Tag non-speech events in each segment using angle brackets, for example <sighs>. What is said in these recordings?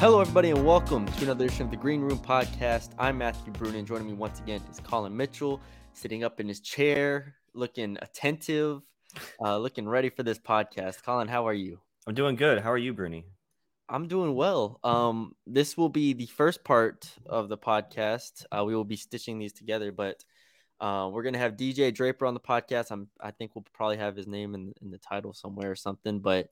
Hello, everybody, and welcome to another edition of the Green Room Podcast. I'm Matthew Bruni, joining me once again is Colin Mitchell, sitting up in his chair, looking attentive, uh, looking ready for this podcast. Colin, how are you? I'm doing good. How are you, Bruni? I'm doing well. Um, this will be the first part of the podcast. Uh, we will be stitching these together, but uh, we're gonna have DJ Draper on the podcast. I'm, I think we'll probably have his name in, in the title somewhere or something, but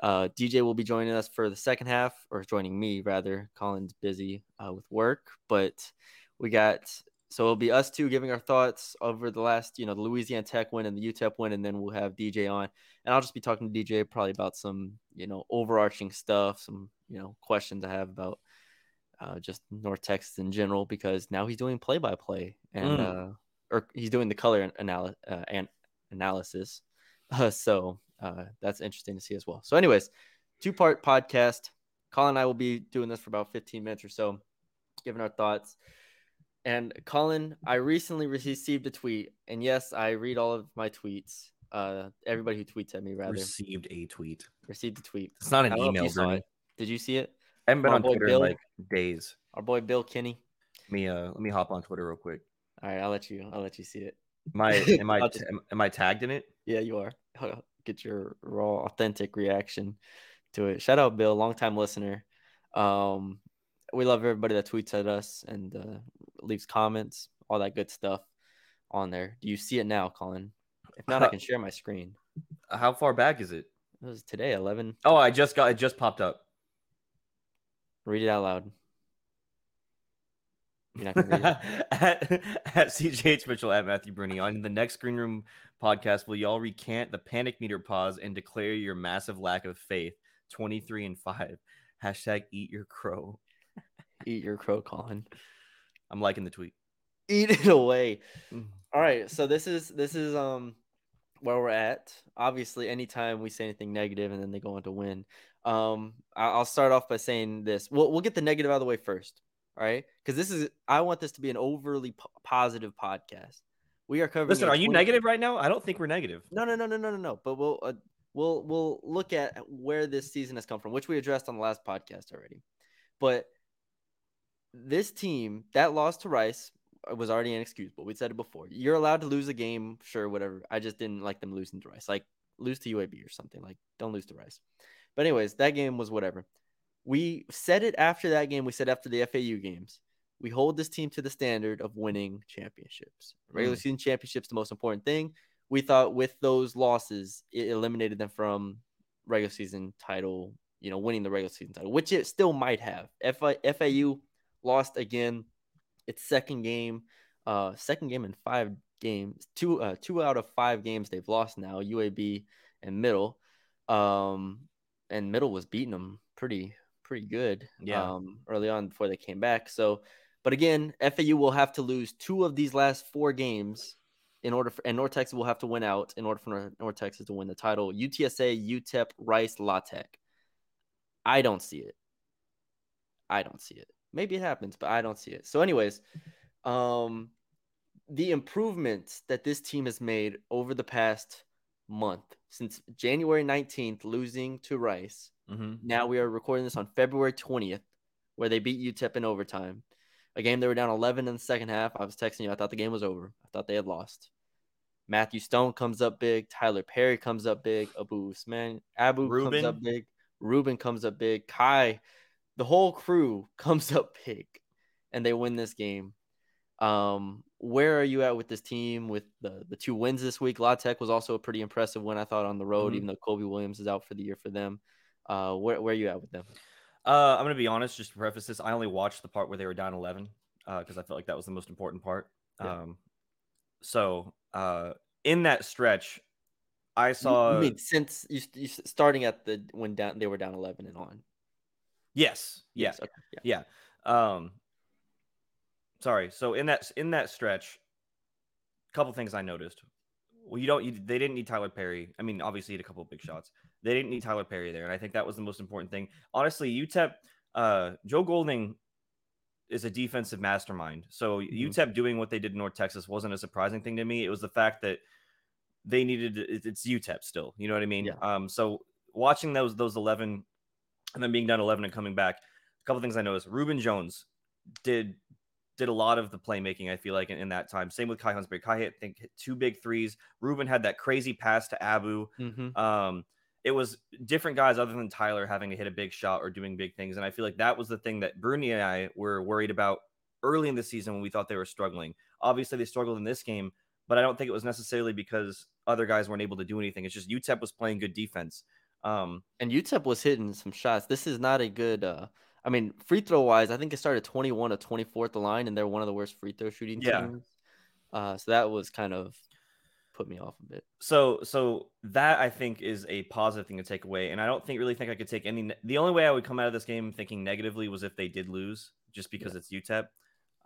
uh, DJ will be joining us for the second half, or joining me rather. Colin's busy uh, with work, but we got so it'll be us two giving our thoughts over the last, you know, the Louisiana Tech win and the UTEP win, and then we'll have DJ on, and I'll just be talking to DJ probably about some, you know, overarching stuff, some, you know, questions I have about uh, just North Texas in general because now he's doing play by play and mm. uh, or he's doing the color uh, and analysis, <laughs> so uh, that's interesting to see as well. So, anyways, two part podcast. Colin and I will be doing this for about 15 minutes or so, giving our thoughts. And Colin, I recently received a tweet, and yes, I read all of my tweets. Uh, everybody who tweets at me, rather received a tweet. Received a tweet. It's not an email, Bernie. Did you see it? I haven't been on Twitter Bill, in like days. Our boy Bill Kinney. Let me uh, let me hop on Twitter real quick. All right, I'll let you. I'll let you see it. Am I am I <laughs> am I tagged in it? Yeah, you are get your raw, authentic reaction to it. Shout out Bill, longtime listener. Um, we love everybody that tweets at us and uh, leaves comments, all that good stuff on there. Do you see it now, Colin? If not, I can share my screen. How far back is it? It was today, eleven. Oh, I just got it. Just popped up. Read it out loud. You're not gonna read <laughs> at, at CJH Mitchell at Matthew Bruni on the next Green Room podcast, will y'all recant the panic meter pause and declare your massive lack of faith? 23 and 5. Hashtag eat your crow. <laughs> eat your crow, Colin. I'm liking the tweet. Eat it away. Mm. All right. So this is this is um where we're at. Obviously, anytime we say anything negative and then they go on to win. Um, I'll start off by saying this. We'll we'll get the negative out of the way first. Right, because this is I want this to be an overly p- positive podcast. We are covering. Listen, are you negative right now? I don't think we're negative. No, no, no, no, no, no, no. But we'll uh, we'll we'll look at where this season has come from, which we addressed on the last podcast already. But this team that lost to Rice was already inexcusable. We said it before. You're allowed to lose a game, sure, whatever. I just didn't like them losing to Rice. Like lose to UAB or something. Like don't lose to Rice. But anyways, that game was whatever. We said it after that game. We said after the FAU games we hold this team to the standard of winning championships. Regular mm. season championships the most important thing. We thought with those losses, it eliminated them from regular season title, you know, winning the regular season title, which it still might have. FAU lost again its second game, uh, second game in five games, two uh, two out of five games they've lost now. UAB and Middle, um, and Middle was beating them pretty pretty good, yeah, um, early on before they came back. So but again, FAU will have to lose two of these last four games in order for, and North Texas will have to win out in order for North Texas to win the title. UTSA, UTEP, Rice, La Tech. I don't see it. I don't see it. Maybe it happens, but I don't see it. So, anyways, um, the improvements that this team has made over the past month since January 19th, losing to Rice. Mm-hmm. Now we are recording this on February 20th, where they beat UTEP in overtime a game they were down 11 in the second half. I was texting you. I thought the game was over. I thought they had lost. Matthew Stone comes up big. Tyler Perry comes up big. Abu Ousmane, Abu Ruben. comes up big. Ruben comes up big. Kai, the whole crew <laughs> comes up big, and they win this game. Um, where are you at with this team? With the the two wins this week, La Tech was also a pretty impressive win. I thought on the road, mm-hmm. even though Cobe Williams is out for the year for them. Uh, where where are you at with them? Uh, I'm gonna be honest, just to preface this, I only watched the part where they were down 11 because uh, I felt like that was the most important part. Yeah. Um, so uh, in that stretch, I saw. You mean since you, you starting at the when down they were down 11 and on? Yes. Yes. Okay. Yeah. yeah. Um, sorry. So in that in that stretch, a couple things I noticed. Well, you don't. You, they didn't need Tyler Perry. I mean, obviously, he had a couple of big shots. They didn't need Tyler Perry there, and I think that was the most important thing. Honestly, UTEP, uh, Joe Golding is a defensive mastermind. So mm-hmm. UTEP doing what they did in North Texas wasn't a surprising thing to me. It was the fact that they needed it's UTEP still. You know what I mean? Yeah. Um, so watching those those eleven and then being down eleven and coming back, a couple things I noticed. Ruben Jones did did a lot of the playmaking. I feel like in, in that time. Same with Kai Huntsberry. Kai hit, I think hit two big threes. Ruben had that crazy pass to Abu. Mm-hmm. Um, it was different guys other than Tyler having to hit a big shot or doing big things. And I feel like that was the thing that Bruni and I were worried about early in the season when we thought they were struggling. Obviously, they struggled in this game, but I don't think it was necessarily because other guys weren't able to do anything. It's just UTEP was playing good defense. Um, and UTEP was hitting some shots. This is not a good. Uh, I mean, free throw wise, I think it started 21 to 24 at the line, and they're one of the worst free throw shooting yeah. teams. Uh, so that was kind of put me off a bit. So, so that I think is a positive thing to take away, and I don't think really think I could take any. The only way I would come out of this game thinking negatively was if they did lose, just because yeah. it's UTEP.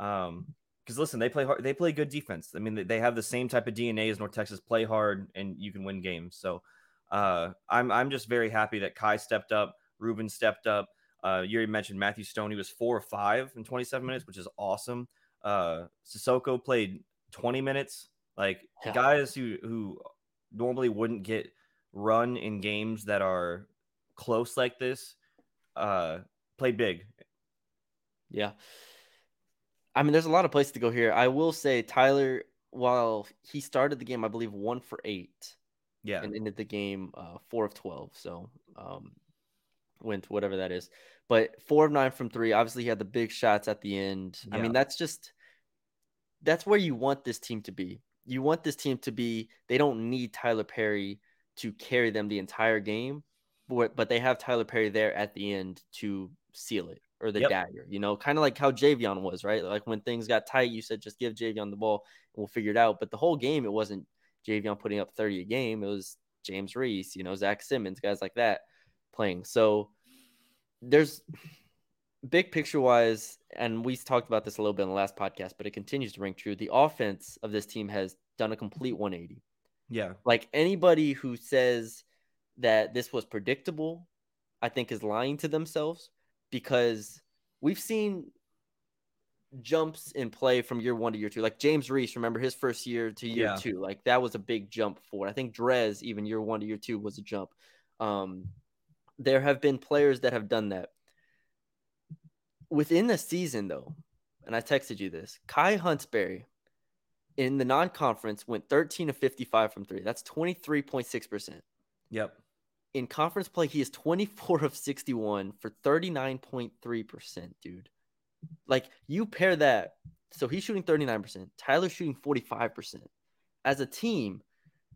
Um, because listen, they play hard. They play good defense. I mean, they have the same type of DNA as North Texas. Play hard, and you can win games. So, uh, I'm I'm just very happy that Kai stepped up, Ruben stepped up. Uh, you already mentioned Matthew Stone. He was four or five in 27 minutes, which is awesome. Uh, Sissoko played 20 minutes. Like yeah. guys who who normally wouldn't get run in games that are close like this, uh, played big. Yeah. I mean, there's a lot of places to go here. I will say Tyler, while he started the game, I believe one for eight. Yeah. And ended the game uh, four of 12. So um, went whatever that is. But four of nine from three. Obviously, he had the big shots at the end. Yeah. I mean, that's just that's where you want this team to be. You want this team to be. They don't need Tyler Perry to carry them the entire game, but but they have Tyler Perry there at the end to seal it or the yep. dagger. You know, kind of like how Javion was, right? Like when things got tight, you said just give Javion the ball and we'll figure it out. But the whole game, it wasn't Javion putting up 30 a game. It was James Reese, you know, Zach Simmons, guys like that playing. So there's big picture wise, and we talked about this a little bit in the last podcast, but it continues to ring true. The offense of this team has done a complete 180. Yeah. Like anybody who says that this was predictable, I think is lying to themselves because we've seen jumps in play from year one to year two. Like James Reese, remember his first year to year yeah. two, like that was a big jump for. I think Drez, even year one to year two, was a jump. Um, there have been players that have done that. Within the season, though, and I texted you this, Kai Huntsberry in the non-conference went 13 to 55 from three. That's 23.6%. Yep. In conference play, he is 24 of 61 for 39.3%, dude. Like you pair that. So he's shooting 39%. Tyler's shooting 45%. As a team,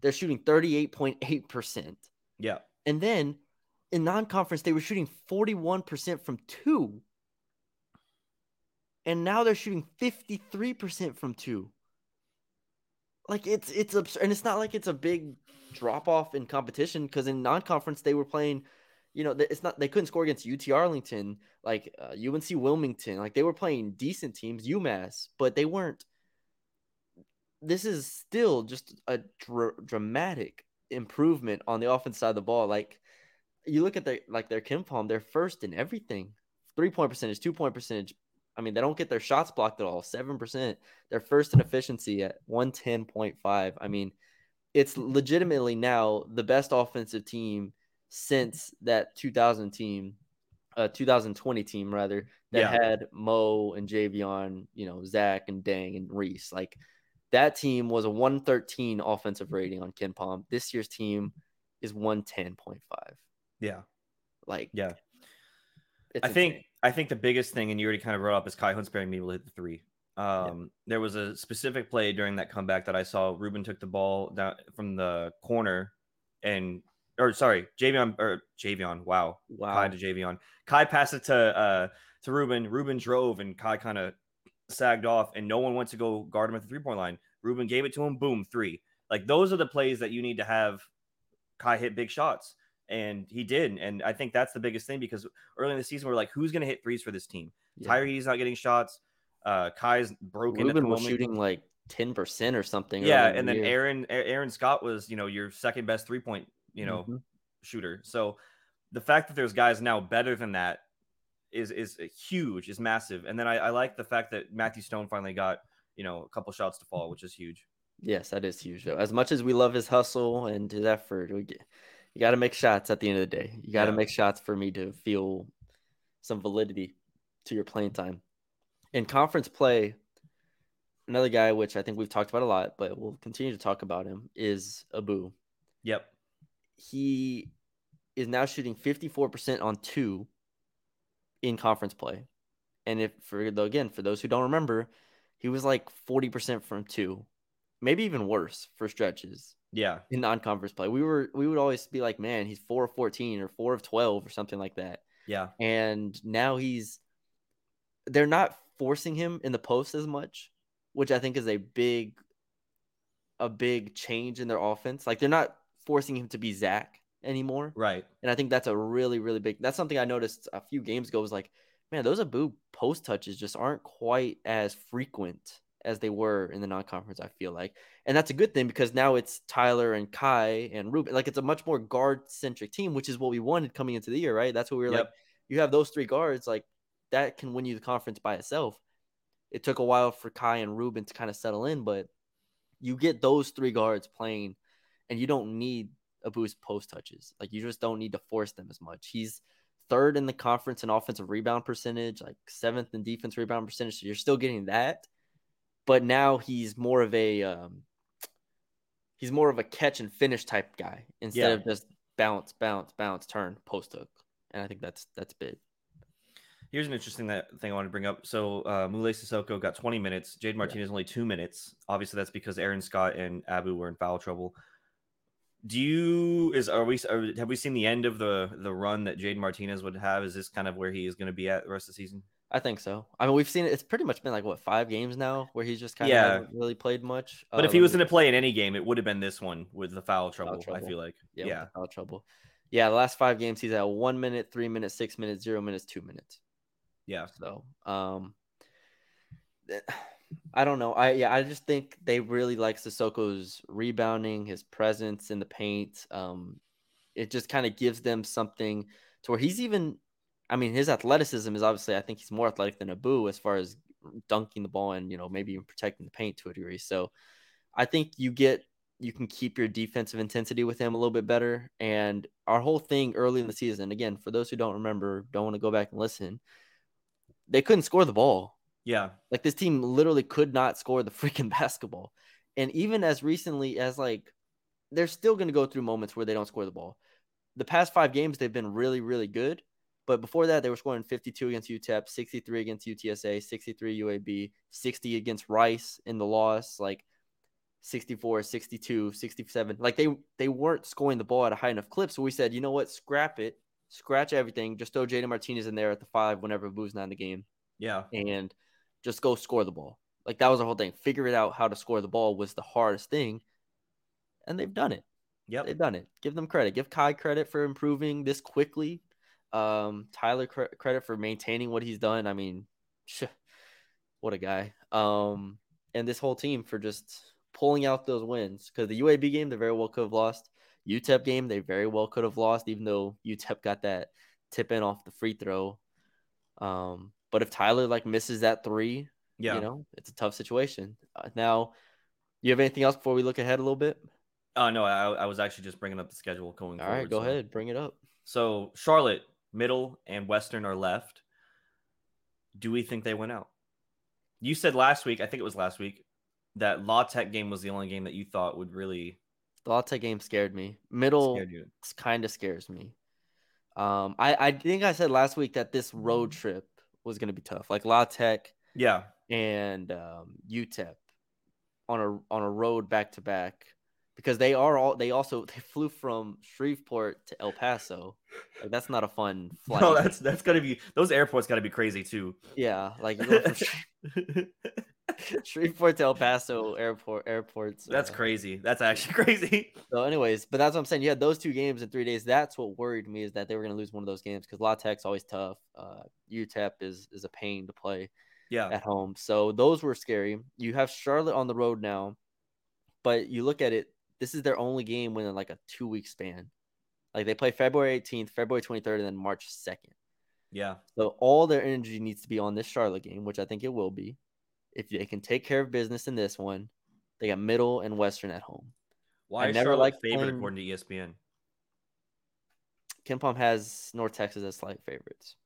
they're shooting 38.8%. Yeah. And then in non-conference they were shooting 41% from two. And now they're shooting 53% from two. Like it's it's absurd and it's not like it's a big drop off in competition because in non-conference they were playing you know it's not they couldn't score against ut arlington like uh, unc wilmington. Like they were playing decent teams umass but they weren't. This is still just a dr- dramatic improvement on the offense side of the ball. Like you look at their like their KenPom, they're first in everything. Three point percentage, two point percentage. I mean, they don't get their shots blocked at all. Seven percent. They're first in efficiency at one ten point five. I mean, it's legitimately now the best offensive team since that 2000 team, uh, 2020 team rather that yeah. had Mo and Javion, you know, Zach and Dang and Reese. Like that team was a 113 offensive rating on KenPom. This year's team is 110.5. Yeah. Like yeah. I think I think the biggest thing, and you already kind of brought up, is Kai Huntsberry being able to hit the three. Um, yeah. There was a specific play during that comeback that I saw. Ruben took the ball down from the corner, and or sorry, Javion or Javion. Wow, wow. Kai to Javion. Kai passed it to uh to Ruben. Ruben drove, and Kai kind of sagged off, and no one went to go guard him at the three point line. Ruben gave it to him. Boom, three. Like those are the plays that you need to have Kai hit big shots and he did. And I think that's the biggest thing because early in the season, we're like, who's going to hit threes for this team? Yeah. Tyree's not getting shots. Uh, Kai's broken. Ruben was shooting like ten percent or something. Yeah, and then year. Aaron Aaron Scott was you know your second best three point you know mm-hmm. shooter. So the fact that there's guys now better than that is is huge, is massive. And then I, I like the fact that Matthew Stone finally got you know a couple shots to fall, which is huge. Yes, that is huge. Though. As much as we love his hustle and his effort, we get you got to make shots at the end of the day. You got to yeah. make shots for me to feel some validity. to your playing time. In conference play, another guy which I think we've talked about a lot, but we'll continue to talk about him is Abu. Yep. He is now shooting 54% on two in conference play. And if for the again, for those who don't remember, he was like 40% from two, maybe even worse for stretches. Yeah. In non-conference play. We were we would always be like, man, he's four of 14 or four of 12 or something like that. Yeah. And now he's they're not forcing him in the post as much, which I think is a big a big change in their offense. Like they're not forcing him to be Zach anymore. Right. And I think that's a really, really big that's something I noticed a few games ago was like, man, those Abu post touches just aren't quite as frequent as they were in the non-conference. I feel like, and that's a good thing because now it's Tyler and Kai and Ruben. Like it's a much more guard-centric team, which is what we wanted coming into the year, right? That's what we were yep. like. You have those three guards, like that can win you the conference by itself. It took a while for Kai and Ruben to kind of settle in, but you get those three guards playing, and you don't need Abu's post touches. Like you just don't need to force them as much. He's third in the conference in offensive rebound percentage, like seventh in defense rebound percentage. So you're still getting that, but now he's more of a um, he's more of a catch and finish type guy instead yeah. of just bounce, bounce, bounce, turn, post hook. And I think that's that's big. Here's an interesting that thing I want to bring up. So uh, Moulaye Sissoko got 20 minutes. Jade Martinez yeah. only two minutes. Obviously, that's because Aaron Scott and Abu were in foul trouble do you is are we are, have we seen the end of the the run that Jade Martinez would have? Is this kind of where he is going to be at the rest of the season? I think so. I mean, we've seen it. It's pretty much been like what five games now where he's just kind yeah. of really played much. But uh, if he was going to play in any game, it would have been this one with the foul trouble. Foul trouble. I feel like, yeah, yeah. foul trouble. Yeah, the last five games he's at one minute, three minutes, six minutes, zero minutes, two minutes. Yeah. So, um, I don't know. I yeah, I just think they really like Sissoko's rebounding, his presence in the paint. Um, it just kind of gives them something to where he's even. I mean, his athleticism is obviously. I think he's more athletic than Abu as far as dunking the ball and you know maybe even protecting the paint to a degree. So, I think you get you can keep your defensive intensity with him a little bit better. And our whole thing early in the season, again, for those who don't remember, don't want to go back and listen, they couldn't score the ball yeah. Like this team literally could not score the <laughs> freaking basketball. And even as recently as like they're still going to go through moments where they don't score the ball. The past 5 games they've been really really good, but before that they were scoring 52 against UTEP, 63 against UTSA, 63 UAB, 60 against Rice in the loss, like 64, 62, 67. Like they they weren't scoring the ball at a high enough clip, so we said, "You know what? Scrap it. Scratch everything. Just throw Jayden Martinez in there at the 5 whenever Boo's not in the game." Yeah. And just go score the ball. Like that was the whole thing. Figure it out how to score the ball was the hardest thing. And they've done it. Yeah, They've done it. Give them credit. Give Kai credit for improving this quickly. Um, Tyler cre- credit for maintaining what he's done. I mean, <laughs> what a guy. Um, and this whole team for just pulling out those wins because the UAB game they very well could have lost. UTEP game they very well could have lost, even though UTEP got that tip in off the free throw. Um, but if Tyler like misses that three, yeah, you know, it's a tough situation. Uh, now, you have anything else before we look ahead a little bit? Oh uh, no, I, I, was actually just bringing up the schedule going. All forward, right, go so. ahead, bring it up. So Charlotte, Middle, and Western are left. Do we think they went out? You said last week, I think it was last week, that La Tech game was the only game that you thought would really. The La Tech game scared me. Middle kind of scares me. Um, I I think I said last week that this road trip was going to be tough. Like La Tech, yeah, and um, UTEP on a on a road back to back because they are all they also they <laughs> flew from Shreveport to El Paso. Like that's not a fun <laughs> flight. No, that's that's gotta be those airports gotta be crazy too. Yeah, like <laughs> Shreveport to El Paso airport airports. That's uh, crazy. That's actually crazy. So, anyways, but that's what I'm saying. You had those two games in three days. That's what worried me is that they were going to lose one of those games because La Tech's always tough. Uh, UTEP is is a pain to play. Yeah. At home, so those were scary. You have Charlotte on the road now, but you look at it. This is their only game within like a two week span. Like they play February 18th, February 23rd, and then March 2nd. Yeah. So all their energy needs to be on this Charlotte game, which I think it will be if they can take care of business in this one, they got Middle and Western at home. Why I never like favorite playing... according to ESPN? KenPom has North Texas as slight favorites.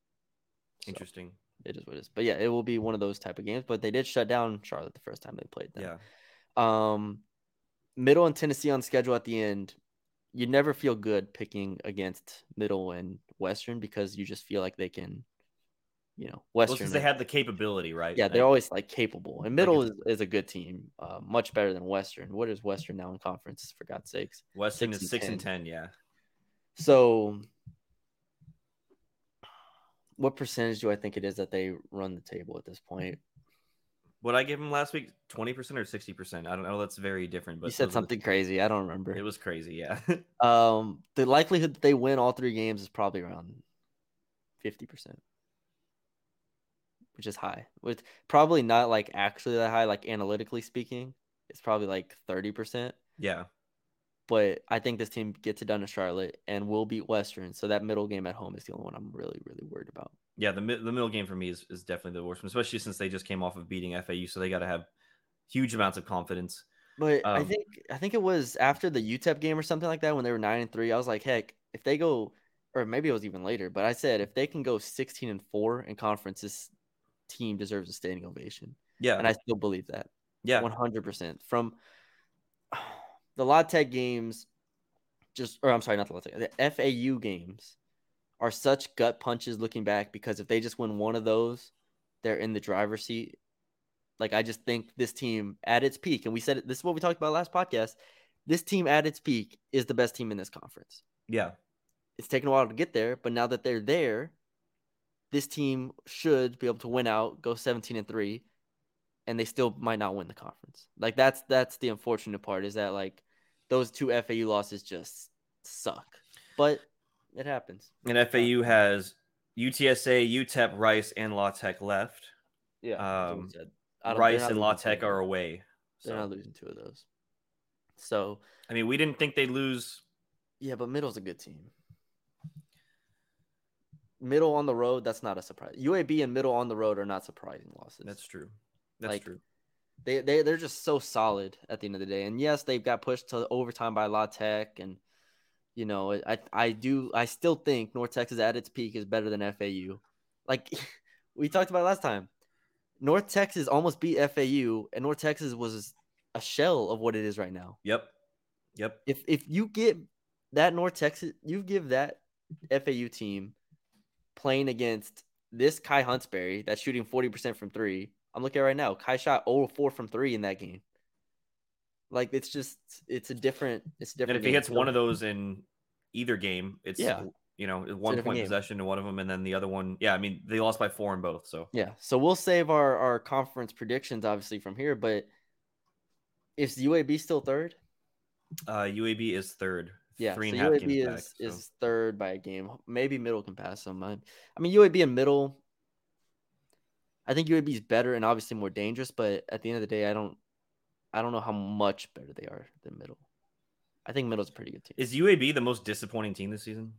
Interesting. it is what it is. But yeah, it will be one of those type of games. But they did shut down Charlotte the first time they played them. Yeah. Um, Middle and Tennessee on schedule at the end. You never feel good picking against Middle and Western because you just feel like they can, you know, Western. Because well, they have the capability, right? Yeah, they're always like capable. And Middle is, is a good team, uh, much better than Western. What is Western now in conference? For God's sakes, Western six is six and ten. Yeah. So what percentage do I think it is that they run the table at this point? What I gave him last week, twenty percent or sixty percent? I don't know. That's very different. But you said something crazy. I don't remember. It was crazy. Yeah. <laughs> um, the likelihood that they win all three games is probably around fifty percent, which is high. With probably not like actually that high, like analytically speaking, it's probably like thirty percent. Yeah. But I think this team gets it done in Charlotte and will beat Western. So that middle game at home is the only one I'm really, really worried about. Yeah, the the middle game for me is, is definitely the worst one, especially since they just came off of beating FAU, so they got to have huge amounts of confidence. But um, I think I think it was after the UTEP game or something like that when they were nine and three. I was like, heck, if they go, or maybe it was even later. But I said if they can go sixteen and four in conference, this team deserves a standing ovation. Yeah, and I still believe that. Yeah, one hundred percent. From <sighs> the La Tech games, just or I'm sorry, not the La Tech, the FAU games are such gut punches looking back because if they just win one of those, they're in the driver's seat. Like I just think this team at its peak, and we said it, this is what we talked about last podcast. This team at its peak is the best team in this conference. Yeah. It's taken a while to get there, but now that they're there, this team should be able to win out, go 17 and 3, and they still might not win the conference. Like that's that's the unfortunate part is that like those two FAU losses just suck. But it happens. And FAU has UTSA, UTEP, Rice, and La Tech left. Yeah. Um, Rice and La Tech are away. So. They're not losing two of those. So I mean, we didn't think they'd lose. Yeah, but Middle's a good team. Middle on the road, that's not a surprise. UAB and Middle on the road are not surprising losses. That's true. That's like, true. They they they're just so solid at the end of the day. And yes, they've got pushed to overtime by La Tech, and you know I I do I still think North Texas at its peak is better than FAU. Like <laughs> we talked about last time, North Texas almost beat FAU, and North Texas was a shell of what it is right now. Yep, yep. If if you get that North Texas, you give that FAU team playing against this Kai Huntsberry that's shooting forty percent from three I'm looking at right now. Kai shot 0 4 from three in that game. Like it's just it's a different it's different. And if he hits one of those in either game, it's yeah. You know, one point game. possession to one of them, and then the other one. Yeah, I mean they lost by four in both. So yeah, so we'll save our our conference predictions obviously from here. But is UAB still third? Uh, UAB is third. Yeah, three so and UAB is back, so. is third by a game. Maybe Middle can pass them. I, I mean UAB and Middle I think UAB is better and obviously more dangerous, but at the end of the day, I don't I don't know how much better they are than Middle. I think Middle's a pretty good team. Is UAB the most disappointing team this season?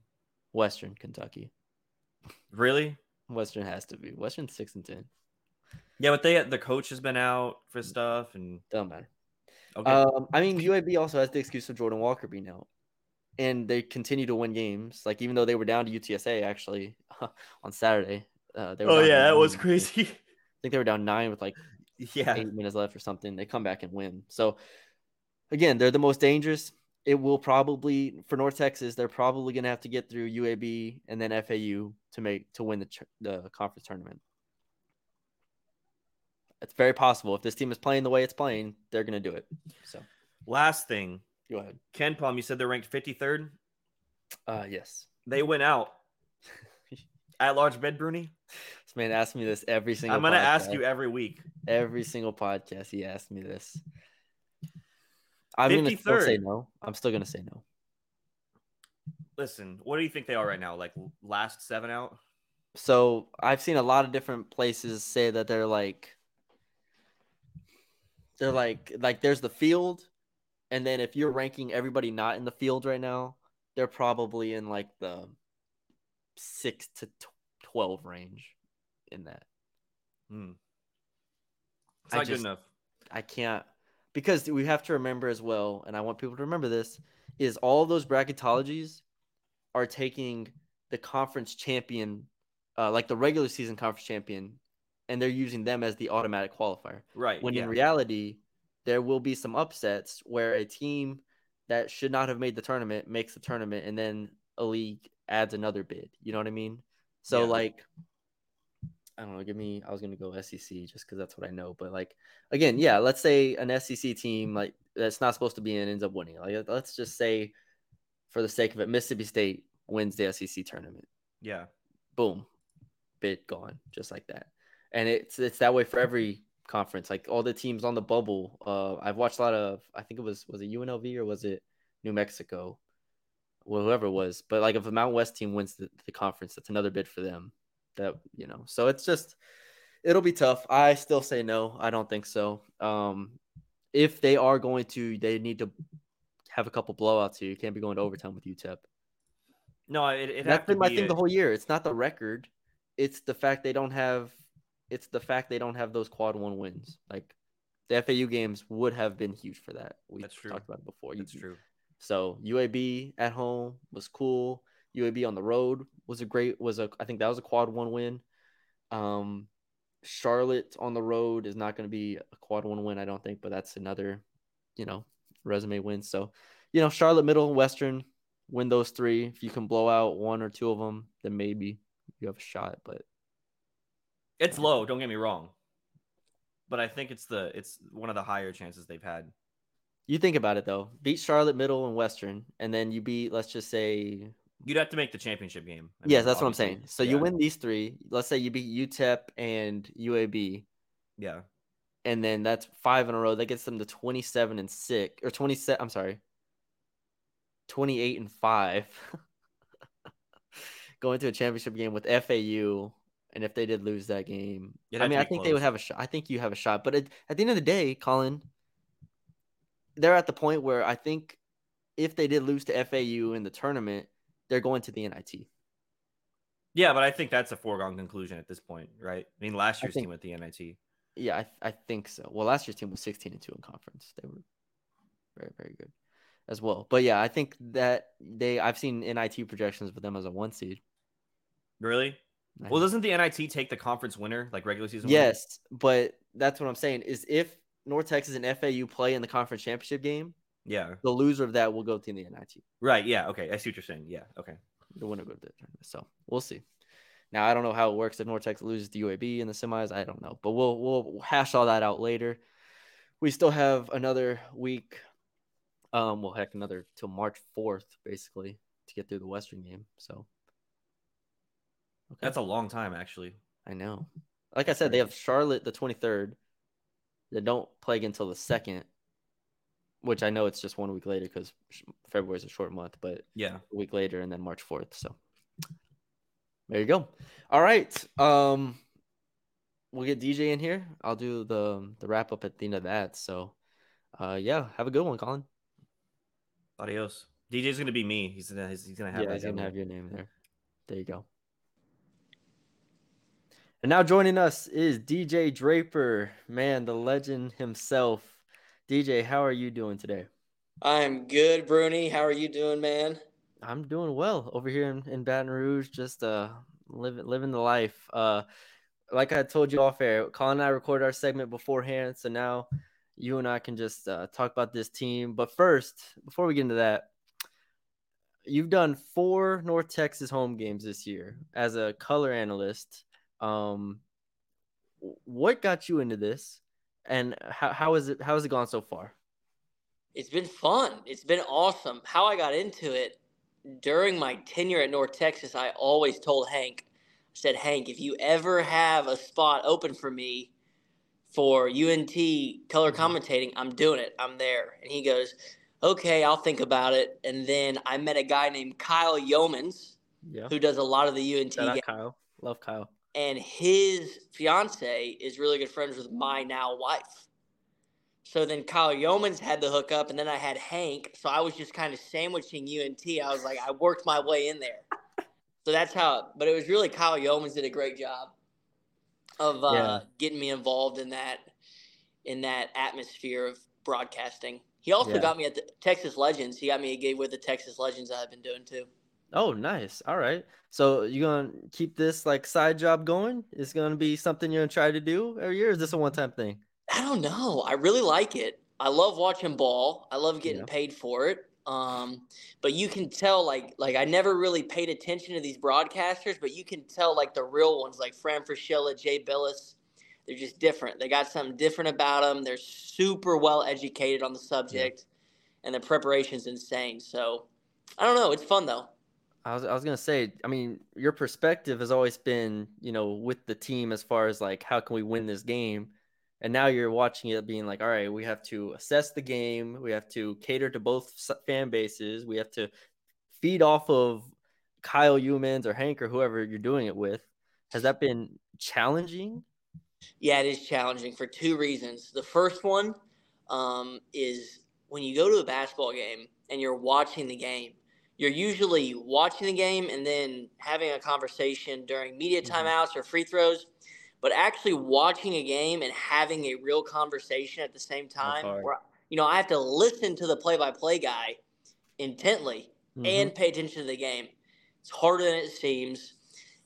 Western Kentucky. Really? Western has to be. Western six and ten. Yeah, but they the coach has been out for stuff and don't matter. Okay. Um, I mean UAB also has the excuse of Jordan Walker being out. And they continue to win games. Like even though they were down to UTSA actually <laughs> on Saturday, uh, oh yeah, that was crazy. I think they were down nine with like <laughs> yeah eight minutes left or something. They come back and win. So again, they're the most dangerous. It will probably for North Texas, they're probably going to have to get through UAB and then FAU to make to win the the conference tournament. It's very possible if this team is playing the way it's playing, they're going to do it. So, last thing, go ahead. Ken Palm, you said they're ranked 53rd. Uh, yes. They went out <laughs> at large bed Bruni. This man asks me this every single. I'm gonna ask you every week. Every single podcast, he asks me this. I'm 53rd. gonna still say no. I'm still gonna say no. Listen, what do you think they are right now? Like last seven out? So I've seen a lot of different places say that they're like they're like like there's the field, and then if you're ranking everybody not in the field right now, they're probably in like the six to 12 range in that. Hmm. It's not just, good enough. I can't because we have to remember as well, and I want people to remember this, is all those bracketologies are taking the conference champion uh, like the regular season conference champion, and they're using them as the automatic qualifier. Right. When yeah. in reality, there will be some upsets where a team that should not have made the tournament makes the tournament, and then a league adds another bid. You know what I mean? So yeah. like I don't know, give me I was gonna go SEC just because that's what I know. But like again, yeah, let's say an SEC team like that's not supposed to be in ends up winning. Like let's just say for the sake of it, Mississippi State wins the SEC tournament. Yeah. Boom. Bid gone, just like that. And it's it's that way for every conference. Like all the teams on the bubble. Uh I've watched a lot of I think it was was it UNLV or was it New Mexico? Well, whoever it was. But like if a Mountain West team wins the, the conference, that's another bid for them that you know so it's just it'll be tough. I still say no. I don't think so. Um if they are going to they need to have a couple blowouts here you can't be going to overtime with utep no it, it that's been my be thing a... the whole year. It's not the record. It's the fact they don't have it's the fact they don't have those quad one wins. Like the fau games would have been huge for that. We that's true. talked about it before. That's true. So uab at home was cool UAB on the road was a great was a I think that was a quad one win. Um, Charlotte on the road is not going to be a quad one win, I don't think, but that's another, you know, resume win. So, you know, Charlotte, Middle, Western, win those three. If you can blow out one or two of them, then maybe you have a shot. But it's low. Don't get me wrong, but I think it's the it's one of the higher chances they've had. You think about it though. Beat Charlotte, Middle, and Western, and then you beat let's just say You'd have to make the championship game. I yes, that's what I'm saying. So yeah. you win these three. Let's say you beat UTEP and UAB. Yeah. And then that's five in a row. That gets them to 27 and six or 27. I'm sorry, 28 and five. <laughs> Going to a championship game with FAU. And if they did lose that game, I mean, I think close. they would have a shot. I think you have a shot. But at, at the end of the day, Colin, they're at the point where I think if they did lose to FAU in the tournament, they're going to the NIT. Yeah, but I think that's a foregone conclusion at this point, right? I mean, last year's think, team at the NIT. Yeah, I, I think so. Well, last year's team was 16 and 2 in conference. They were very, very good as well. But yeah, I think that they, I've seen NIT projections with them as a one seed. Really? Well, doesn't the NIT take the conference winner, like regular season? Yes, winner? but that's what I'm saying is if North Texas and FAU play in the conference championship game, yeah. The loser of that will go to the NIT. Right. Yeah. Okay. I see what you're saying. Yeah. Okay. The winner go to the tournament. So we'll see. Now I don't know how it works if Nortex loses to UAB in the semis. I don't know, but we'll we'll hash all that out later. We still have another week. Um, well, heck, another till March fourth, basically, to get through the Western game. So okay. that's a long time, actually. I know. Like I said, they have Charlotte the twenty third. They don't play until the second, which I know it's just one week later because February is a short month, but yeah, a week later and then March 4th. So there you go. All right. Um, we'll get DJ in here. I'll do the the wrap up at the end of that. So, uh, yeah, have a good one, Colin. Adios. DJ's gonna be me. He's gonna he's, gonna have yeah, he's gonna have your name there. There you go. And now joining us is DJ Draper, man, the legend himself. DJ, how are you doing today? I'm good, Bruni. How are you doing, man? I'm doing well over here in, in Baton Rouge, just uh living living the life. Uh like I told you off air, Colin and I recorded our segment beforehand, so now you and I can just uh, talk about this team. But first, before we get into that, you've done four North Texas home games this year as a color analyst. Um, what got you into this? And how how is it how has it gone so far? It's been fun. It's been awesome. How I got into it during my tenure at North Texas, I always told Hank, I said, Hank, if you ever have a spot open for me for UNT color mm-hmm. commentating, I'm doing it. I'm there. And he goes, okay, I'll think about it. And then I met a guy named Kyle Yeomans, yeah. who does a lot of the UNT. Kyle. Love Kyle and his fiance is really good friends with my now wife. So then Kyle Yeomans had the hookup, and then I had Hank. So I was just kind of sandwiching UNT. I was like, I worked my way in there. So that's how. But it was really Kyle Yeomans did a great job of uh, yeah. getting me involved in that in that atmosphere of broadcasting. He also yeah. got me at the Texas Legends. He got me a gig with the Texas Legends I've been doing too. Oh, nice. All right. So you gonna keep this like side job going? Is gonna be something you're gonna try to do every year? is this a one time thing? I don't know. I really like it. I love watching ball. I love getting yeah. paid for it. Um, but you can tell like like I never really paid attention to these broadcasters, but you can tell like the real ones like Fran Fraschilla, Jay Bilas. they're just different. They got something different about them. They're super well educated on the subject, yeah. and the preparation is insane. So I don't know. It's fun though. I was I was gonna say, I mean, your perspective has always been, you know, with the team as far as like how can we win this game, and now you're watching it being like, all right, we have to assess the game, we have to cater to both fan bases, we have to feed off of Kyle Yeomans or Hank or whoever you're doing it with. Has that been challenging? Yeah, it is challenging for two reasons. The first one um, is when you go to a basketball game and you're watching the game you're usually watching the game and then having a conversation during media mm-hmm. timeouts or free throws. But actually watching a game and having a real conversation at the same time, where you know I have to listen to the play-by-play guy intently mm-hmm. and pay attention to the game. It's harder than it seems.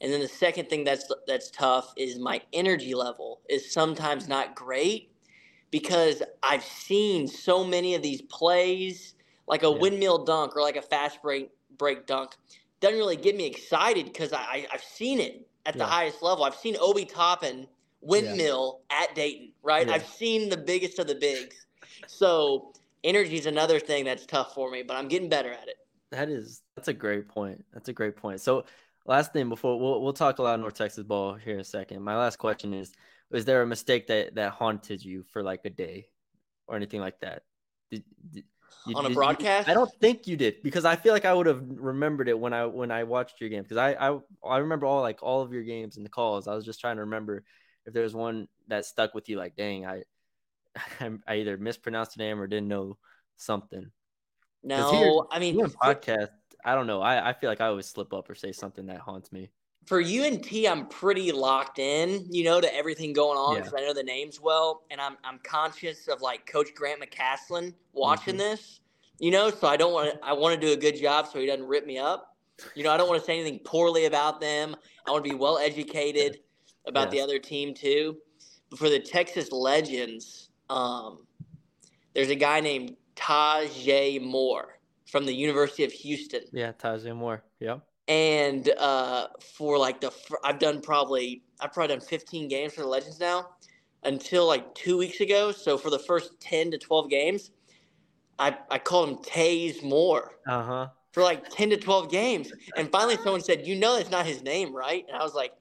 And then the second thing that's that's tough is my energy level is sometimes not great because I've seen so many of these plays like a yeah. windmill dunk or like a fast break break dunk doesn't really get me excited because I, I have seen it at yeah. the highest level. I've seen Obi Toppin windmill yeah. at Dayton, right? I've seen the biggest of the bigs. So energy is another thing that's tough for me, but I'm getting better at it. That is that's a great point. That's a great point. So last thing before we'll we'll talk a lot of North Texas ball here in a second. My last question is: Was there a mistake that that haunted you for like a day, or anything like that? Did, did, you, on a broadcast? I don't think you did because I feel like I would have remembered it when I when I watched your game because I, I I remember all like all of your games and the calls. I was just trying to remember if there was one that stuck with you. Like, dang, I <laughs> I either mispronounced the name or didn't know something. No, here, I mean podcast. I don't know. I I feel like I always slip up or say something that haunts me for UNT, I'm pretty locked in, you know, to everything going on because yeah. I know the names well, and I'm I'm conscious of like Coach Grant McCasland watching mm-hmm. this, you know. So I don't want to. I want to do a good job so he doesn't rip me up. You know, I don't want to say anything poorly about them. I want to be well educated <laughs> about yes. the other team too. But for the Texas Legends, um, there's a guy named Tajay Moore from the University of Houston. Yeah, Tajay Moore. Yep and uh, for like the I've done probably I've probably done 15 games for the Legends now until like two weeks ago. So for the first 10 to 12 games, I I called him Taze Moore. Uh huh. For like 10 to 12 games, <laughs> and finally someone said, "You know that's not his name, right?" And I was like,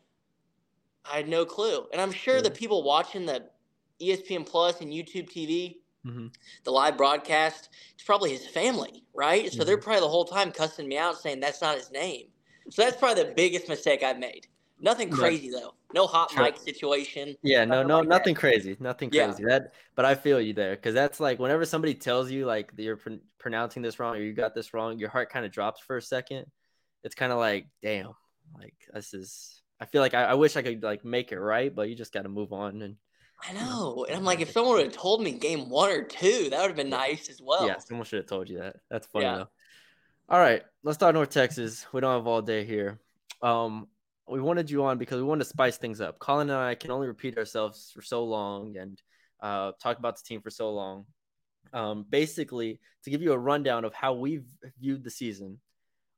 I had no clue. And I'm sure yeah. the people watching the ESPN Plus and YouTube TV Mm-hmm. the live broadcast, it's probably his family, right? So mm-hmm. they're probably the whole time cussing me out saying that's not his name. So that's probably the biggest mistake I've made. Nothing crazy no. though. No hot sure. mic situation. Yeah, no, no, like nothing that. crazy. Nothing crazy. Yeah. That, but I feel you there because that's like whenever somebody tells you like you're pr- pronouncing this wrong or you got this wrong, your heart kind of drops for a second. It's kind of like, damn, like this is. I feel like I, I wish I could like make it right, but you just got to move on and. I know, and I'm like, if someone would have told me game one or two, that would have been nice as well. Yeah, someone should have told you that. That's funny yeah. though. All right, let's start North Texas. We don't have all day here. Um, we wanted you on because we wanted to spice things up. Colin and I can only repeat ourselves for so long and uh, talk about the team for so long. Um, basically, to give you a rundown of how we viewed the season,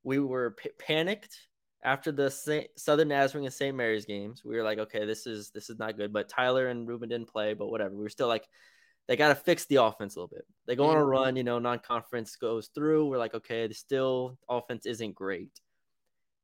we were p- panicked after the Saint- Southern Nazarene and St. Mary's games. We were like, okay, this is this is not good. But Tyler and Ruben didn't play, but whatever. We were still like, they got to fix the offense a little bit. They go on a run, you know, non-conference goes through. We're like, okay, still offense isn't great.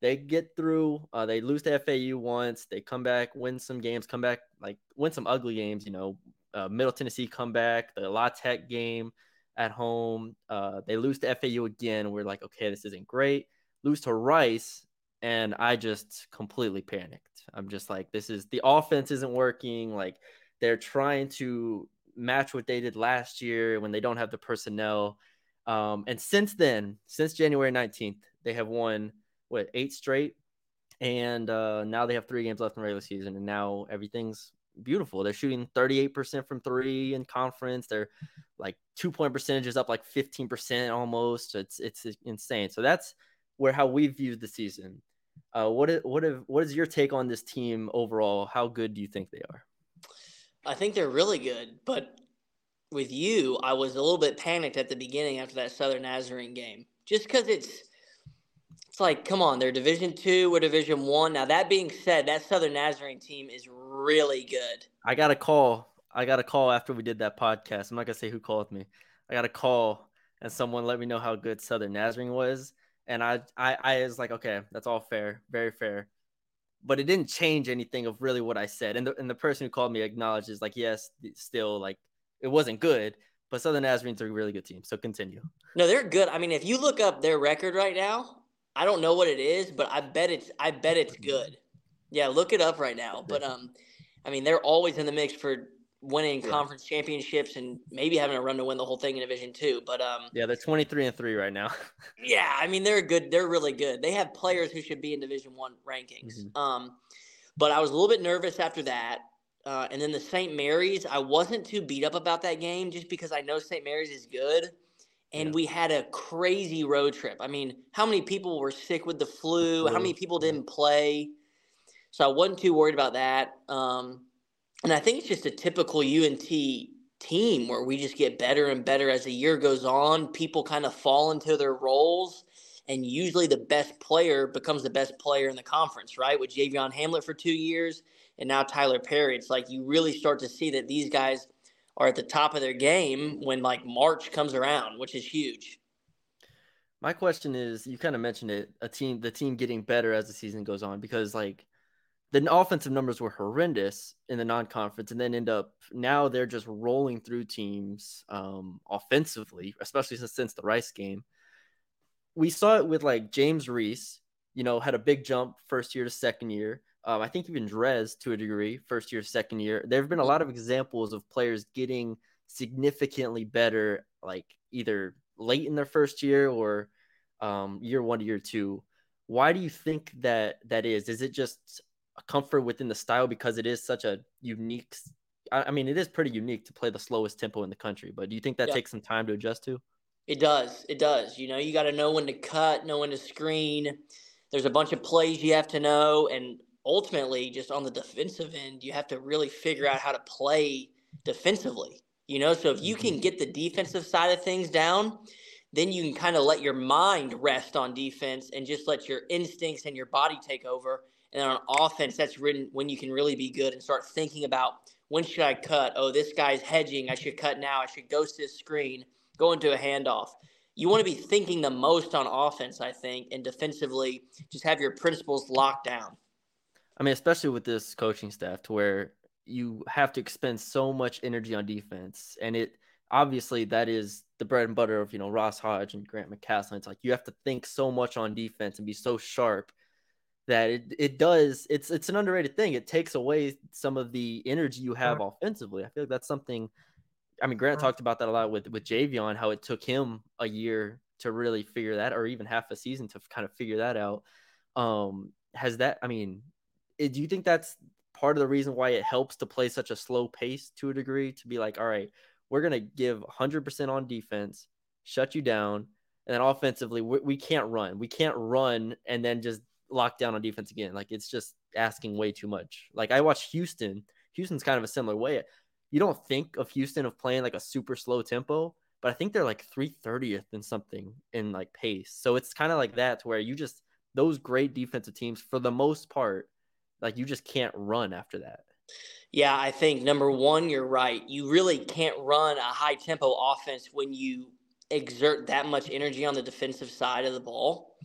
They get through. Uh, they lose to FAU once. They come back, win some games, come back like win some ugly games. You know, uh, Middle Tennessee come back, the La Tech game at home. Uh, they lose to FAU again. We're like, okay, this isn't great. Lose to Rice, and I just completely panicked. I'm just like, this is the offense isn't working. Like they're trying to match what they did last year when they don't have the personnel. Um, and since then, since January 19th, they have won what eight straight, and uh, now they have three games left in regular season, and now everything's beautiful. They're shooting 38% from three in conference. They're like two point percentages up like 15% almost. It's it's insane. So that's where how we viewed the season. Uh, what if, what is your take on this team overall? How good do you think they are? I think they're really good, but with you, I was a little bit panicked at the beginning after that Southern Nazarene game, just because it's it's like, come on, they're Division Two or Division One. Now that being said, that Southern Nazarene team is really good. I got a call. I got a call after we did that podcast. I'm not gonna say who called me. I got a call and someone let me know how good Southern Nazarene was, and I I, I was like, okay, that's all fair, very fair but it didn't change anything of really what I said. And the and the person who called me acknowledges like, yes, still like it wasn't good, but Southern Nazarene's are a really good team. So continue. No, they're good. I mean, if you look up their record right now, I don't know what it is, but I bet it's I bet it's good. Yeah, look it up right now. But um, I mean, they're always in the mix for winning yeah. conference championships and maybe having a run to win the whole thing in Division Two. But um, yeah, they're twenty three and three right now. <laughs> yeah, I mean they're good. They're really good. They have players who should be in Division One rankings. Mm-hmm. Um, but I was a little bit nervous after that. Uh, and then the St. Mary's, I wasn't too beat up about that game just because I know St. Mary's is good. And yeah. we had a crazy road trip. I mean, how many people were sick with the flu? How many people didn't play? So I wasn't too worried about that. Um, and I think it's just a typical UNT team where we just get better and better as the year goes on. People kind of fall into their roles, and usually the best player becomes the best player in the conference, right? With Javion Hamlet for two years, and now Tylor Perry. It's like you really start to see that these guys are at the top of their game when like March comes around, which is huge. My question is, you kind of mentioned it, a team, the team getting better as the season goes on, because like the offensive numbers were horrendous in the non-conference and then end up now they're just rolling through teams um, offensively especially since, since the rice game. We saw it with like james reese you know had a big jump first year to second year. Um, i think even drez to a degree first year second year. There have been a lot of examples of players getting significantly better like either late in their first year or um, year one to year two. Why do you think that that is? Is it just a comfort within the style because it is such a unique. I mean, it is pretty unique to play the slowest tempo in the country. But do you think that yeah. takes some time to adjust to? It does. It does. You know, you got to know when to cut, know when to screen. There's a bunch of plays you have to know, and ultimately, just on the defensive end, you have to really figure out how to play defensively. You know, so if you can mm-hmm. get the defensive side of things down, then you can kind of let your mind rest on defense and just let your instincts and your body take over and on offense, that's written when you can really be good and start thinking about when should I cut? Oh, this guy's hedging. I should cut now. I should ghost this screen, go into a handoff. You want to be thinking the most on offense, I think, and defensively, just have your principles locked down. I mean, especially with this coaching staff, to where you have to expend so much energy on defense, and it obviously that is the bread and butter of you know Ross Hodge and Grant McCasland. It's like you have to think so much on defense and be so sharp that it, it does it's it's an underrated thing. It takes away some of the energy you have right. offensively. I feel like that's something I mean Grant right. talked about that a lot with with Javion, how it took him a year to really figure that or even half a season to kind of figure that out. Um has that I mean, it, do you think that's part of the reason why it helps to play such a slow pace to a degree to be like, all right, we're going to give 100% on defense, shut you down, and then offensively, we, we can't run. We can't run and then just locked down on defense again. Like it's just asking way too much. Like I watched Houston. Houston's kind of a similar way. You don't think of Houston of playing like a super slow tempo, but I think they're like 330th in something in like pace. So it's kind of like that to where you just those great defensive teams for the most part, like you just can't run after that. Yeah, I think number one, you're right. You really can't run a high tempo offense when you exert that much energy on the defensive side of the ball.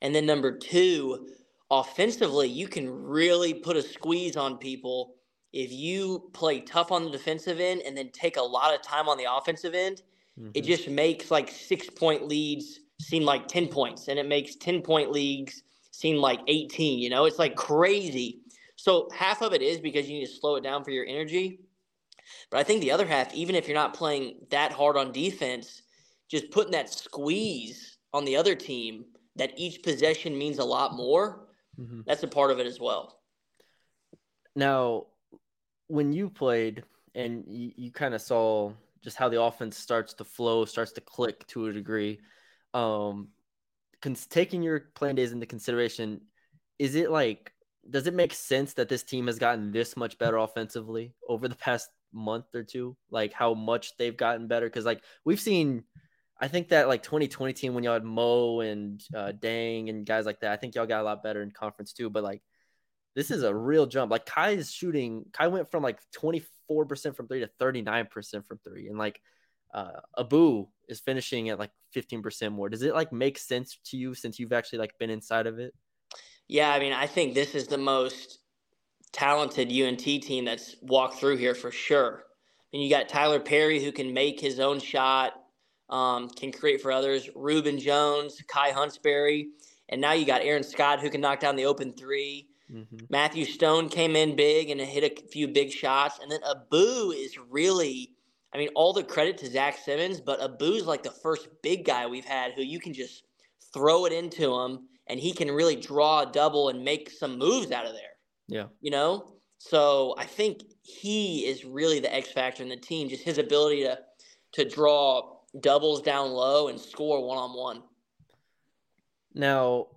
And then number two, offensively, you can really put a squeeze on people if you play tough on the defensive end and then take a lot of time on the offensive end. Mm-hmm. It just makes like six point leads seem like 10 points, and it makes 10 point leagues seem like 18. You know, it's like crazy. So half of it is because you need to slow it down for your energy. But I think the other half, even if you're not playing that hard on defense, just putting that squeeze on the other team that each possession means a lot more, mm-hmm. that's a part of it as well. Now, when you played and you, you kind of saw just how the offense starts to flow, starts to click to a degree, um, cons- taking your playing days into consideration, is it like does it make sense that this team has gotten this much better offensively over the past month or two? Like how much they've gotten better? Because like we've seen, I think that like 2020 team when y'all had Mo and uh, Deng and guys like that, I think y'all got a lot better in conference too. But like this is a real jump. Like Kai is shooting. Kai went from like 24% from three to 39% from three, and like uh, Abou is finishing at like 15% more. Does it like make sense to you since you've actually like been inside of it? Yeah, I mean, I think this is the most talented UNT team that's walked through here for sure. Mean, you got Tylor Perry who can make his own shot, um, can create for others. Rubin Jones, Kai Huntsberry, and now you got Aaron Scott who can knock down the open 3 mm-hmm. Matthew Stone came in big and hit a few big shots, and then Abou is really. I mean, all the credit to Zach Simmons, but Abou's like the first big guy we've had who you can just throw it into him and he can really draw a double and make some moves out of there. Yeah. You know? So I think he is really the X factor in the team, just his ability to to draw doubles down low and score one on one. Now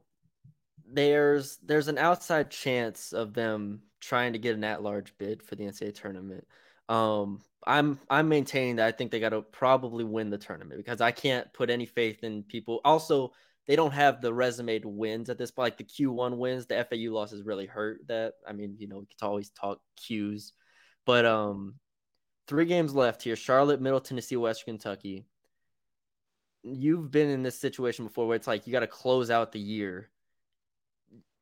there's there's an outside chance of them trying to get an at large bid for the NCAA tournament. Um, I'm I'm maintaining that I think they got to probably win the tournament because I can't put any faith in people. Also, they don't have the resume to wins at this point. Like the Q1 wins, the FAU losses really hurt that. I mean, you know, we could always talk Qs, but um, three games left here: Charlotte, Middle Tennessee, Western Kentucky. You've been in this situation before where it's like you got to close out the year.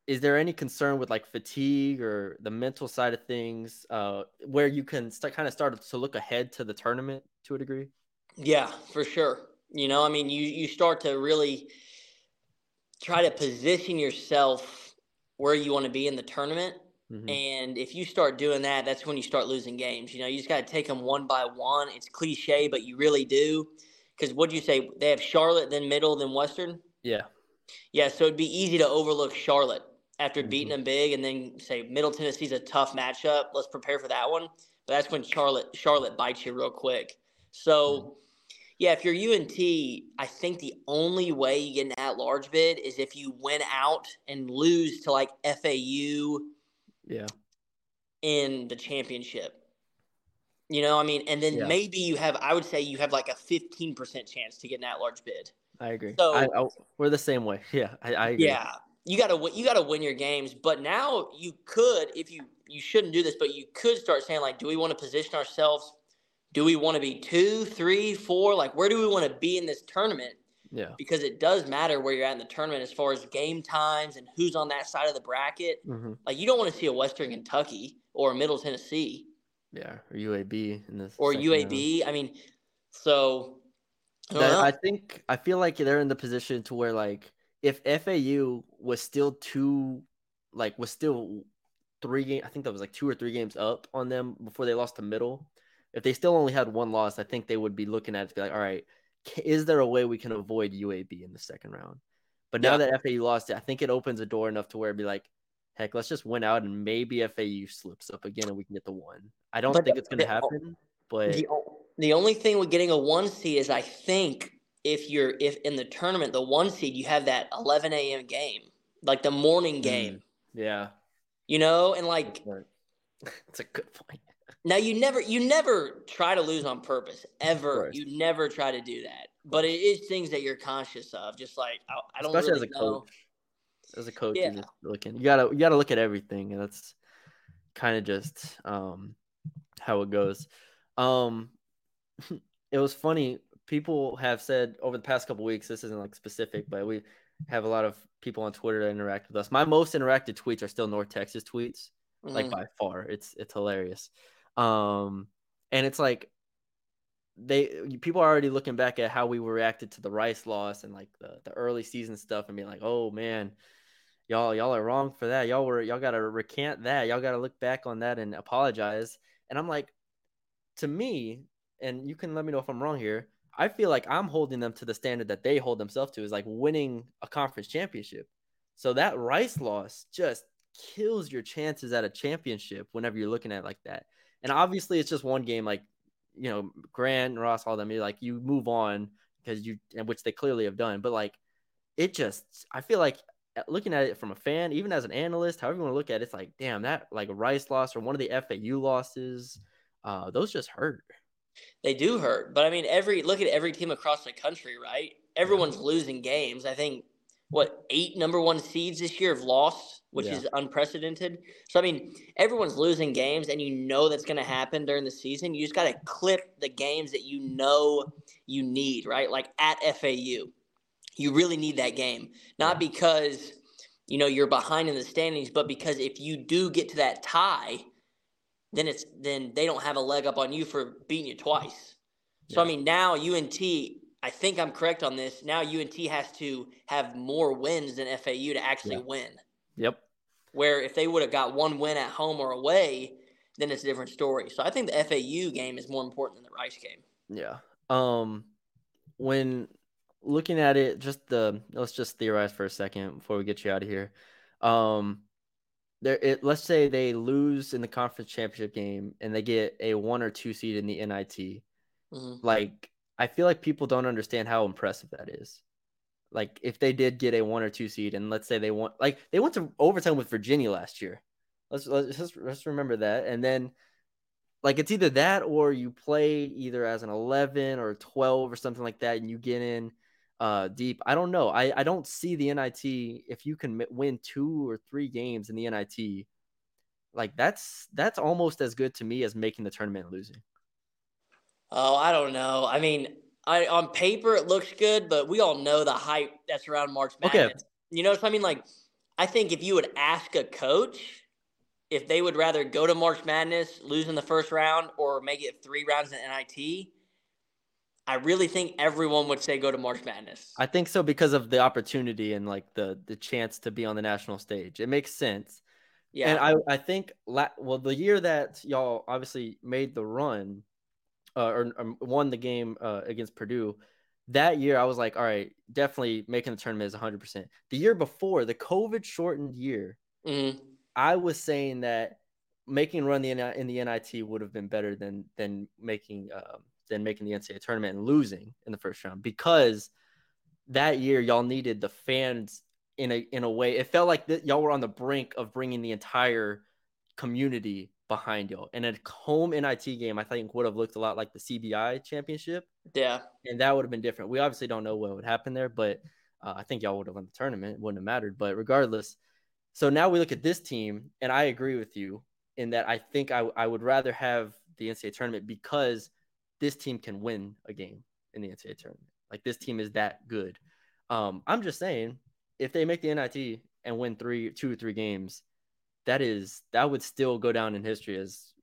Is there any concern with like fatigue or the mental side of things, uh, where you can start kind of start to look ahead to the tournament to a degree? Yeah, for sure. You know, I mean, you you start to really try to position yourself where you want to be in the tournament. Mm-hmm. And if you start doing that, that's when you start losing games. You know, you just got to take them one by one. It's cliche, but you really do. Because what do you say? They have Charlotte, then Middle, then Western. Yeah. Yeah. So it'd be easy to overlook Charlotte after mm-hmm. beating them big, and then say Middle Tennessee's a tough matchup. Let's prepare for that one. But that's when Charlotte Charlotte bites you real quick. So. Mm-hmm yeah, if you're UNT, I think the only way you get an at large bid is if you win out and lose to like FAU. Yeah. In the championship. You know, I mean, and then yeah. maybe you have, I would say you have like a 15% chance to get an at large bid. I agree. So I, I, we're the same way. <laughs> Yeah. I, I agree. Yeah. You gotta you gotta win your games, but now you could, if you you shouldn't do this, but you could start saying like, do we want to position ourselves do we want to be two, three, four? Like, where do we want to be in this tournament? Yeah. Because it does matter where you're at in the tournament as far as game times and who's on that side of the bracket. Mm-hmm. Like, you don't want to see a Western Kentucky or a Middle Tennessee. Yeah. Or UAB in this. Or UAB. Round. I mean, so. I, I think, I feel like they're in the position to where, like, if FAU was still two, like, was still three games, I think that was like two or three games up on them before they lost to Middle if they still only had one loss, I think they would be looking at it to be like, all right, is there a way we can avoid UAB in the second round? But now yeah. that FAU lost it, I think it opens a door enough to where it'd be like, heck, let's just win out and maybe FAU slips up again and we can get the one. I don't but think the, it's going to happen, but the, the only thing with getting a one seed is I think if you're if in the tournament the one seed you have that 11 a.m. game, like the morning mm, game. Mm, yeah. You know, and like. It's <laughs> a good point. Now you never you never try to lose on purpose ever. You never try to do that. But it is things that you're conscious of. Just like I, I don't especially really know. coach. As a coach, yeah. you're looking. You gotta you gotta look at everything, and that's kind of just um how it goes. Um, <laughs> it was funny. People have said over the past couple weeks. This isn't like specific, but we have a lot of people on Twitter that interact with us. My most interacted tweets are still North Texas tweets, mm-hmm. like by far. It's it's hilarious. Um, and it's like they people are already looking back at how we reacted to the Rice loss and like the, the early season stuff and being like, oh man, y'all y'all are wrong for that. Y'all were y'all gotta recant that. Y'all gotta look back on that and apologize. And I'm like, to me, and you can let me know if I'm wrong here. I feel like I'm holding them to the standard that they hold themselves to is like winning a conference championship. So that Rice loss just kills your chances at a championship whenever you're looking at like that. And obviously, it's just one game. Like you know, Grant, Ross, all them. You're like you move on because you, which they clearly have done. But like it just I feel like looking at it from a fan, even as an analyst, however you want to look at it, it's like, damn, that like a Rice loss or one of the FAU losses, uh, those just hurt. They do hurt, but I mean, every look at every team across the country, right? Everyone's losing games. I think what eight number one seeds this year have lost, which yeah. is unprecedented. So I mean, everyone's losing games, and you know that's going to happen during the season. You just got to clip the games that you know you need, right? Like at FAU, you really need that game, not because you know you're behind in the standings, but because if you do get to that tie, then it's then they don't have a leg up on you for beating you twice. Yeah. So I mean, now UNT I think I'm correct on this. Now UNT has to have more wins than FAU to actually yeah. win. Yep. Where if they would have got one win at home or away, then it's a different story. So I think the FAU game is more important than the Rice game. Yeah. Um when looking at it, just the let's just theorize for a second before we get you out of here. Um there it, let's say they lose in the conference championship game and they get a one or two seed in the NIT. Mm-hmm. Like I feel like people don't understand how impressive that is. Like if they did get a one or two seed, and let's say they want, like they went to overtime with Virginia last year. Let's let's just let's remember that, and then like it's either that or you play either as an 11 or 12 or something like that and you get in uh deep i don't know i i don't see the nit if you can win two or three games in the nit like that's that's almost as good to me as making the tournament and losing Oh, I don't know. I mean, I on paper it looks good, but we all know the hype that's around March Madness. Okay. You know, so I mean, like, I think if you would ask a coach if they would rather go to March Madness, lose in the first round, or make it three rounds in NIT, I really think everyone would say go to March Madness. I think so because of the opportunity and like the the chance to be on the national stage. It makes sense. Yeah. And I I think la- well the year that y'all obviously made the run uh, or, or, um, won the game uh, against Purdue, that year I was like, all right, definitely making the tournament is 100%. The year before, the COVID shortened year, mm-hmm. I was saying that making run the in the NIT would have been better than than making uh, than making the NCAA tournament and losing in the first round because that year y'all needed the fans in a in a way. It felt like that y'all were on the brink of bringing the entire community behind y'all. And a home NIT game, I think, would have looked a lot like the CBI championship. Yeah. And that would have been different. We obviously don't know what would happen there, but uh, I think y'all would have won the tournament. It wouldn't have mattered. But regardless, so now we look at this team, and I agree with you in that I think I, I would rather have the NCAA tournament because this team can win a game in the NCAA tournament. Like this team is that good. Um, I'm just saying, if they make the NIT and win three, two or three games, that is that would still go down in history as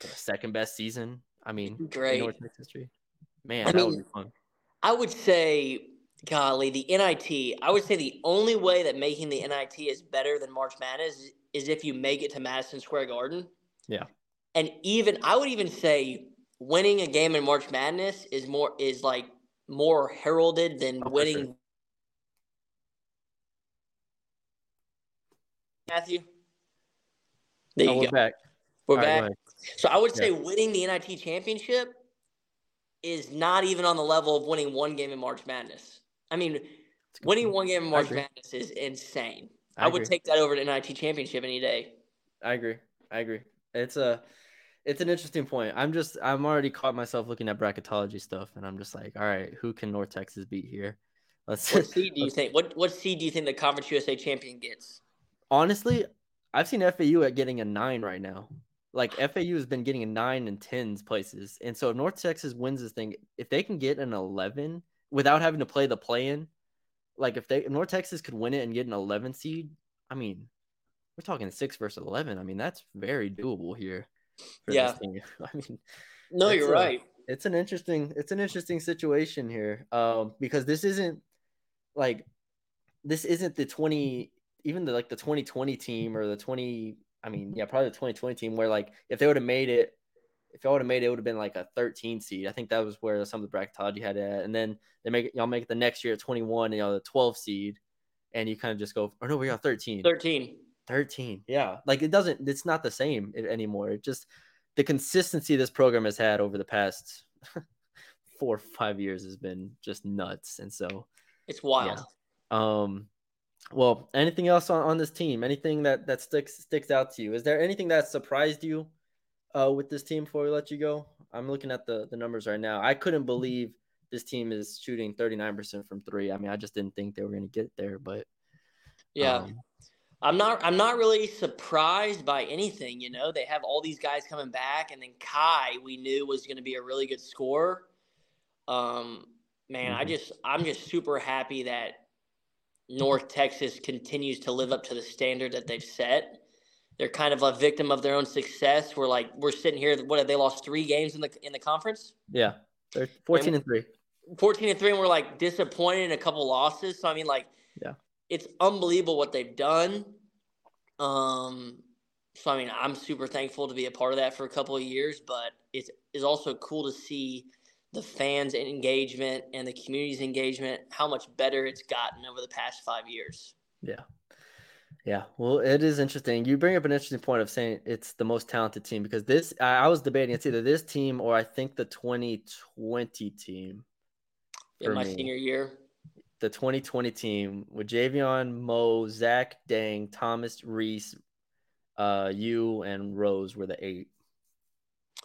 the second best season. I mean, great North history. Man, I that mean, would be fun. I would say, golly, the NIT. I would say the only way that making the NIT is better than March Madness is if you make it to Madison Square Garden. Yeah. And even I would even say winning a game in March Madness is more is like more heralded than oh, winning. Sure. Matthew. There oh, you we're go. back. We're All back. Right, so I would say winning the NIT championship is not even on the level of winning one game in March Madness. I mean, winning point. one game in March Madness is insane. I, I would take that over the NIT championship any day. I agree. I agree. It's a it's an interesting point. I'm just I'm already caught myself looking at bracketology stuff and I'm just like, all right, who can North Texas beat here? <laughs> Let's What seed <laughs> do you think? What what seed do you think the Conference USA champion gets? Honestly, I've seen FAU at getting a nine right now. Like FAU has been getting a nine and tens places, and so if North Texas wins this thing, if they can get an eleven without having to play the play-in, like if they if North Texas could win it and get an eleven seed, I mean, we're talking six versus eleven. I mean, that's very doable here. Yeah, <laughs> I mean, no, you're a, right. It's an interesting, it's an interesting situation here, um, because this isn't like this isn't the twenty even the like the 2020 team or the 20 I mean, yeah, probably the 2020 team where like if they would have made it if y'all would have made it, it would have been like a 13 seed. I think that was where some of the bracketology had it. And then they make it, y'all make it the next year at 21, you know, the 12 seed, and you kind of just go, oh no, we got 13. 13. 13. Yeah. Like it doesn't, it's not the same anymore. It just, the consistency this program has had over the past <laughs> four or five years has been just nuts. And so it's wild. Um, well, anything else on, on this team? Anything that that sticks sticks out to you? Is there anything that surprised you uh, with this team before we let you go? I'm looking at the the numbers right now. I couldn't believe this team is shooting 39% from three. I mean, I just didn't think they were going to get there, but yeah. Um, I'm not I'm not really surprised by anything, you know. They have all these guys coming back and then Kai we knew was going to be a really good scorer. Um man, mm-hmm. I just I'm just super happy that North Texas continues to live up to the standard that they've set. They're kind of a victim of their own success. We're like we're sitting here. What have they lost three games in the in the conference? Yeah, they're fourteen and, and three. Fourteen and three, and we're like disappointed in a couple losses. So I mean, like, yeah, it's unbelievable what they've done. Um, so I mean, I'm super thankful to be a part of that for a couple of years, but it's is also cool to see the fans' engagement and the community's engagement, how much better it's gotten over the past five years. Yeah. Yeah, well, it is interesting. You bring up an interesting point of saying it's the most talented team because this, I, was debating it's either this team or I think the 2020 team. In my me. senior year. The 2020 team with Javion, Mo, Zach, Deng, Thomas, Reese, uh, you, and Rose were the eight.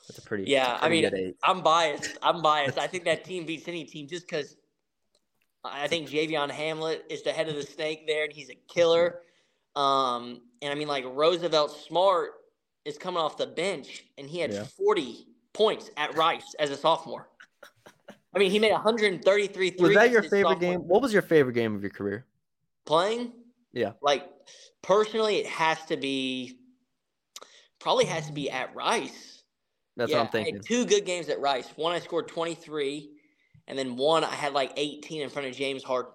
That's a pretty yeah. A pretty I mean, I'm biased. I'm biased. I think that team beats any team just because I think Javion Hamlet is the head of the snake there, and he's a killer. Um, and I mean, like Roosevelt Smart is coming off the bench, and he had yeah. 40 points at Rice as a sophomore. I mean, he made 133 threes. Was that your favorite game? What was your favorite game of your career? Playing? Yeah. Like personally, it has to be probably has to be at Rice that's yeah, what I'm thinking. two good games at Rice. One I scored 23, and then one I had like 18 in front of James Harden.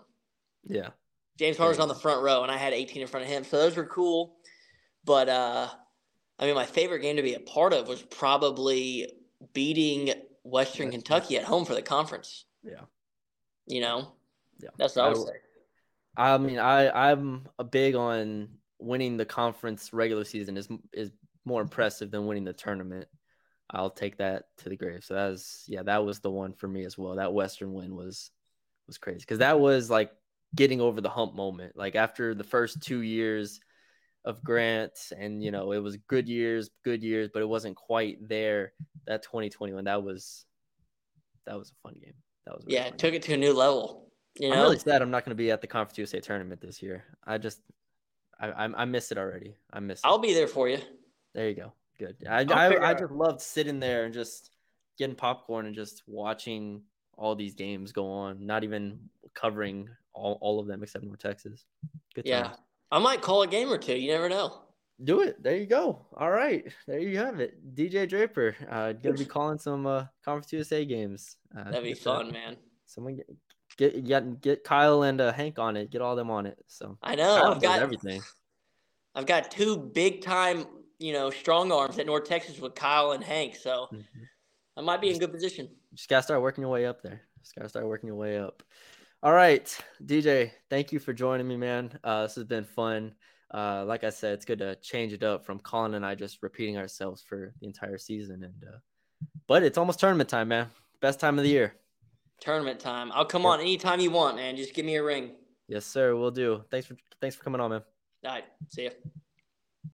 Yeah. James Harden's on the front row, and I had 18 in front of him. So those were cool. But uh, I mean, my favorite game to be a part of was probably beating Western Kentucky at home for the conference. Yeah. You know. Yeah. That's what I, I would say. I mean, I I'm a big on winning the conference regular season is is more impressive than winning the tournament. I'll take that to the grave. So that was yeah, that was the one for me as well. That Western win was was crazy because that was like getting over the hump moment. Like after the first two years of Grant, and you know it was good years, good years, but it wasn't quite there. That 2021, that was that was a fun game. That was really yeah, it took it to a new level. You know? I'm really sad I'm not going to be at the Conference USA tournament this year. I just I I, I miss it already. I miss. I'll be there for you. There you go. Good. I I, I just loved sitting there and just getting popcorn and just watching all these games go on. Not even covering all, all of them except North Texas. Good yeah. Times. I might call a game or two. You never know. Do it. There you go. All right. There you have it. DJ Draper. Uh gonna be calling some uh Conference USA games. Uh, That'd be fun, man. Someone get get get, get Kyle and uh, Hank on it. Get all them on it. So I know. Kyle I've got everything. I've got two big time you know, strong arms at North Texas with Kyle and Hank. So mm-hmm. I might be in good position. Just gotta start working your way up there. Just gotta start working your way up. All right, DJ, thank you for joining me, man. Uh, this has been fun. Uh, like I said, it's good to change it up from Colin and I just repeating ourselves for the entire season. And uh, but it's almost tournament time, man. Best time of the year. Tournament time. I'll come yep. on anytime you want, man. Just give me a ring. Yes, sir. We'll do. Thanks for thanks for coming on, man. All right. See ya.